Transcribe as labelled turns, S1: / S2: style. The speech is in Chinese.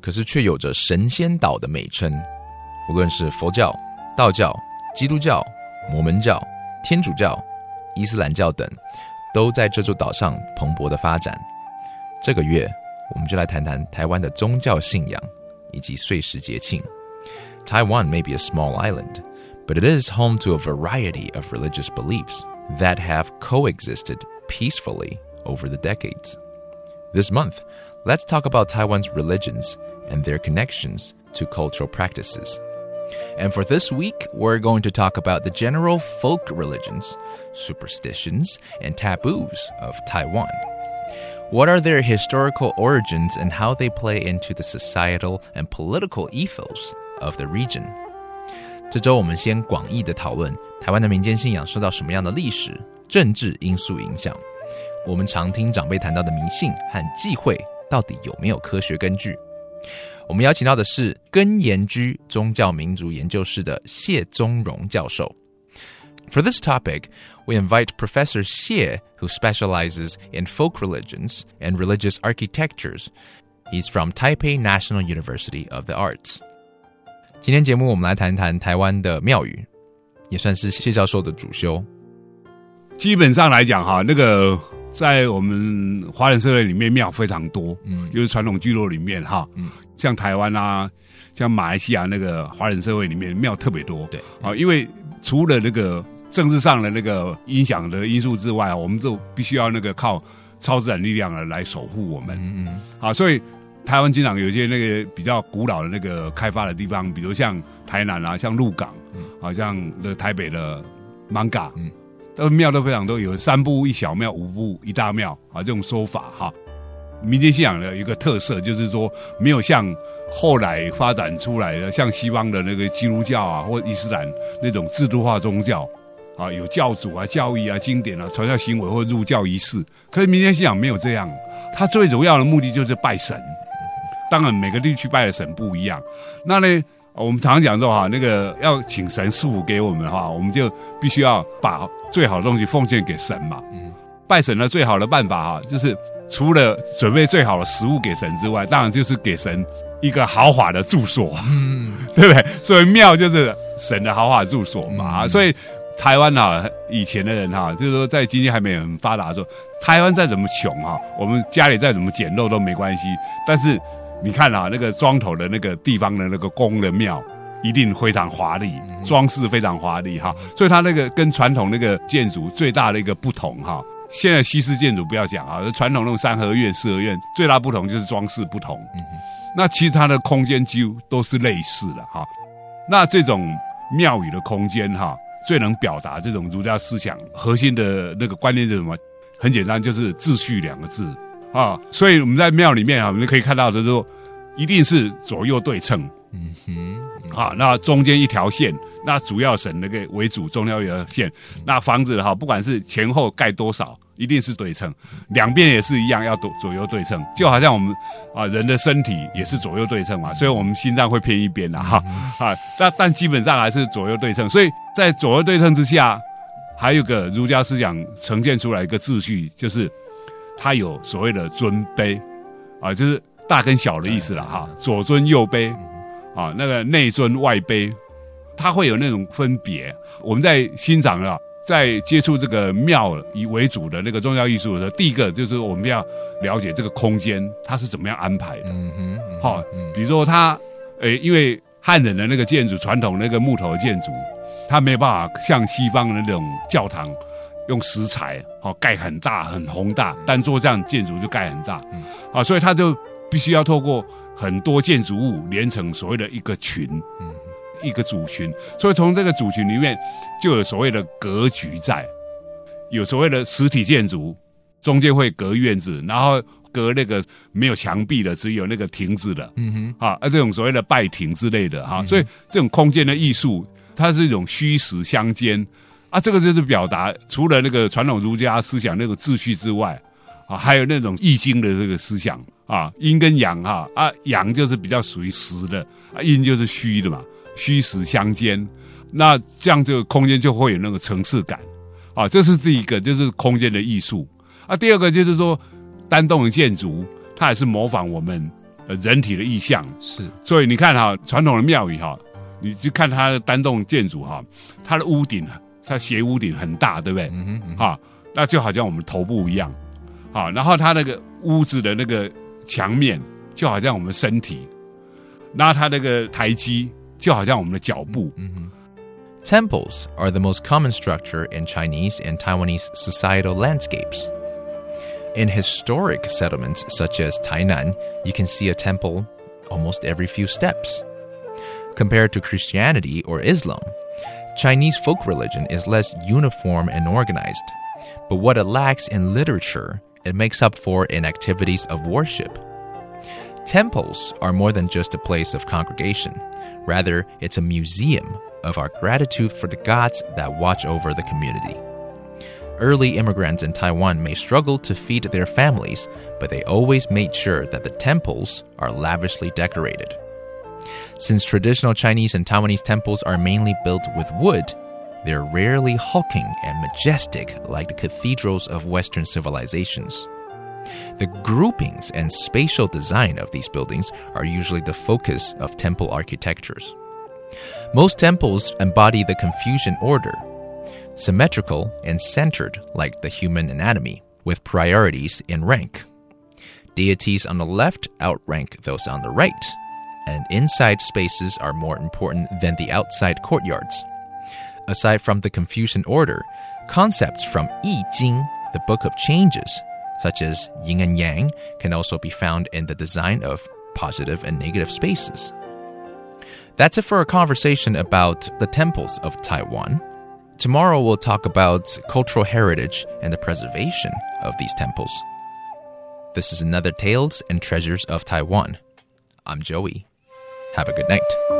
S1: 可是却有着神仙岛的美称。无论是佛教、道教、基督教、摩门教、天主教、伊斯兰教等，都在这座岛上蓬勃的发展。这个月，我们就来谈谈台湾的宗教信仰以及岁时节庆。Taiwan may be a small island, but it is home to a variety of religious beliefs that have coexisted peacefully over the decades. This month, let's talk about Taiwan's religions and their connections to cultural practices. And for this week, we're going to talk about the general folk religions, superstitions, and taboos of Taiwan. What are their historical origins and how they play into the societal and political ethos of the region? 这周我们先广义的讨论台湾的民间信仰受到什么样的历史、政治因素影响。我们常听长辈谈到的迷信和忌讳， 到底有没有科学根据？我们邀请到的是根研居宗教民族研究室的谢宗荣教授。For this topic, we invite Professor Xie, who specializes in folk religions and religious architectures. He's from Taipei National University of the Arts. 今天节目我们来谈谈台湾的庙宇，也算是谢教授的主修。
S2: 基本上来讲，哈，那个在我们华人社会里面庙非常多，嗯，就是传统聚落里面，哈，嗯，像台湾啊，像马来西亚那个华人社会里面庙特别多，
S1: 对，
S2: 啊，因为除了那个政治上的那个影响的因素之外，我们就必须要那个靠超自然力量啊来守护我们，嗯嗯，好，所以台湾经常有些那个比较古老的那个开发的地方，比如像台南啊，像鹿港，好像那台北的芒嘎，嗯。呃，庙都非常多，有三步一小庙，五步一大庙啊，这种说法哈。民间信仰的一个特色就是说，没有像后来发展出来的，像西方的那个基督教啊，或伊斯兰那种制度化宗教啊，有教主啊、教义啊、经典啊、传教行为或入教仪式。可是民间信仰没有这样，它最主要的目的就是拜神。当然，每个地区拜的神不一样。那呢？我们常常讲说哈，那个要请神赐福给我们的话，我们就必须要把最好的东西奉献给神嘛。嗯，拜神的最好的办法哈，就是除了准备最好的食物给神之外，当然就是给神一个豪华的住所，嗯，对不对？所以庙就是神的豪华住所嘛。所以台湾哈，以前的人哈，就是说在经济还没有很发达的时候，台湾再怎么穷哈，我们家里再怎么简陋都没关系，但是。你看啊，那个庄头的那个地方的那个宫的庙，一定非常华丽，装饰非常华丽哈。所以它那个跟传统那个建筑最大的一个不同哈。现在西式建筑不要讲啊，传统那种三合院、四合院最大不同就是装饰不同。那其他的空间几乎都是类似的哈。那这种庙宇的空间哈，最能表达这种儒家思想核心的那个观念是什么？很简单，就是秩序两个字。啊，所以我们在庙里面啊，我们可以看到的说，一定是左右对称。嗯哼，好，那中间一条线，那主要神那个为主，中央一条线。那房子哈，不管是前后盖多少，一定是对称，两边也是一样，要左左右对称。就好像我们啊，人的身体也是左右对称嘛，所以我们心脏会偏一边的哈。啊，但但基本上还是左右对称。所以在左右对称之下，还有个儒家思想呈现出来一个秩序，就是。它有所谓的尊卑，啊，就是大跟小的意思了哈。左尊右卑，啊，那个内尊外卑，它会有那种分别。我们在欣赏啊，在接触这个庙以为主的那个宗教艺术的时候，第一个就是我们要了解这个空间它是怎么样安排的。嗯哼，好，比如说它，诶，因为汉人的那个建筑传统那个木头的建筑，它没有办法像西方的那种教堂。用石材，好盖很大很宏大，单做这样建筑就盖很大，啊，所以他就必须要透过很多建筑物连成所谓的一个群，一个组群，所以从这个组群里面就有所谓的格局在，有所谓的实体建筑，中间会隔院子，然后隔那个没有墙壁的，只有那个亭子的，嗯哼，啊，这种所谓的拜亭之类的哈，所以这种空间的艺术，它是一种虚实相间啊，这个就是表达除了那个传统儒家思想那个秩序之外啊，还有那种易经的这个思想啊，阴跟阳哈啊，阳就是比较属于实的啊，阴就是虚的嘛，虚实相间，那这样这个空间就会有那个层次感啊，这是第一个，就是空间的艺术。啊，第二个就是说，单栋的建筑，它也是模仿我们呃人体的意象，
S1: 是。
S2: 所以你看哈，传统的庙宇哈，你去看它的单栋建筑哈，它的屋顶，它斜屋顶很大，对不对？嗯哼。哈，那就好像我们头部一样，好，然后它那个屋子的那个墙面，就好像我们身体，那它那个台基，就好像我们的脚步。嗯哼。
S1: Temples are the most common structure in Chinese and Taiwanese societal landscapes. In historic settlements such as Tainan, you can see a temple almost every few steps. Compared to Christianity or Islam, Chinese folk religion is less uniform and organized, but what it lacks in literature, it makes up for in activities of worship. Temples are more than just a place of congregation, rather, it's a museum of our gratitude for the gods that watch over the community. Early immigrants in Taiwan may struggle to feed their families, but they always made sure that the temples are lavishly decorated. Since traditional Chinese and Taiwanese temples are mainly built with wood, they're rarely hulking and majestic like the cathedrals of Western civilizations. The groupings and spatial design of these buildings are usually the focus of temple architectures. Most temples embody the Confucian order, symmetrical and centered like the human anatomy, with priorities in rank. Deities on the left outrank those on the right, and inside spaces are more important than the outside courtyards. Aside from the Confucian order, concepts from I Ching, the Book of Changes, such as yin and yang, can also be found in the design of positive and negative spaces. That's it for our conversation about the temples of Taiwan. Tomorrow we'll talk about cultural heritage and the preservation of these temples. This is another Tales and Treasures of Taiwan. I'm Joey. Have a good night.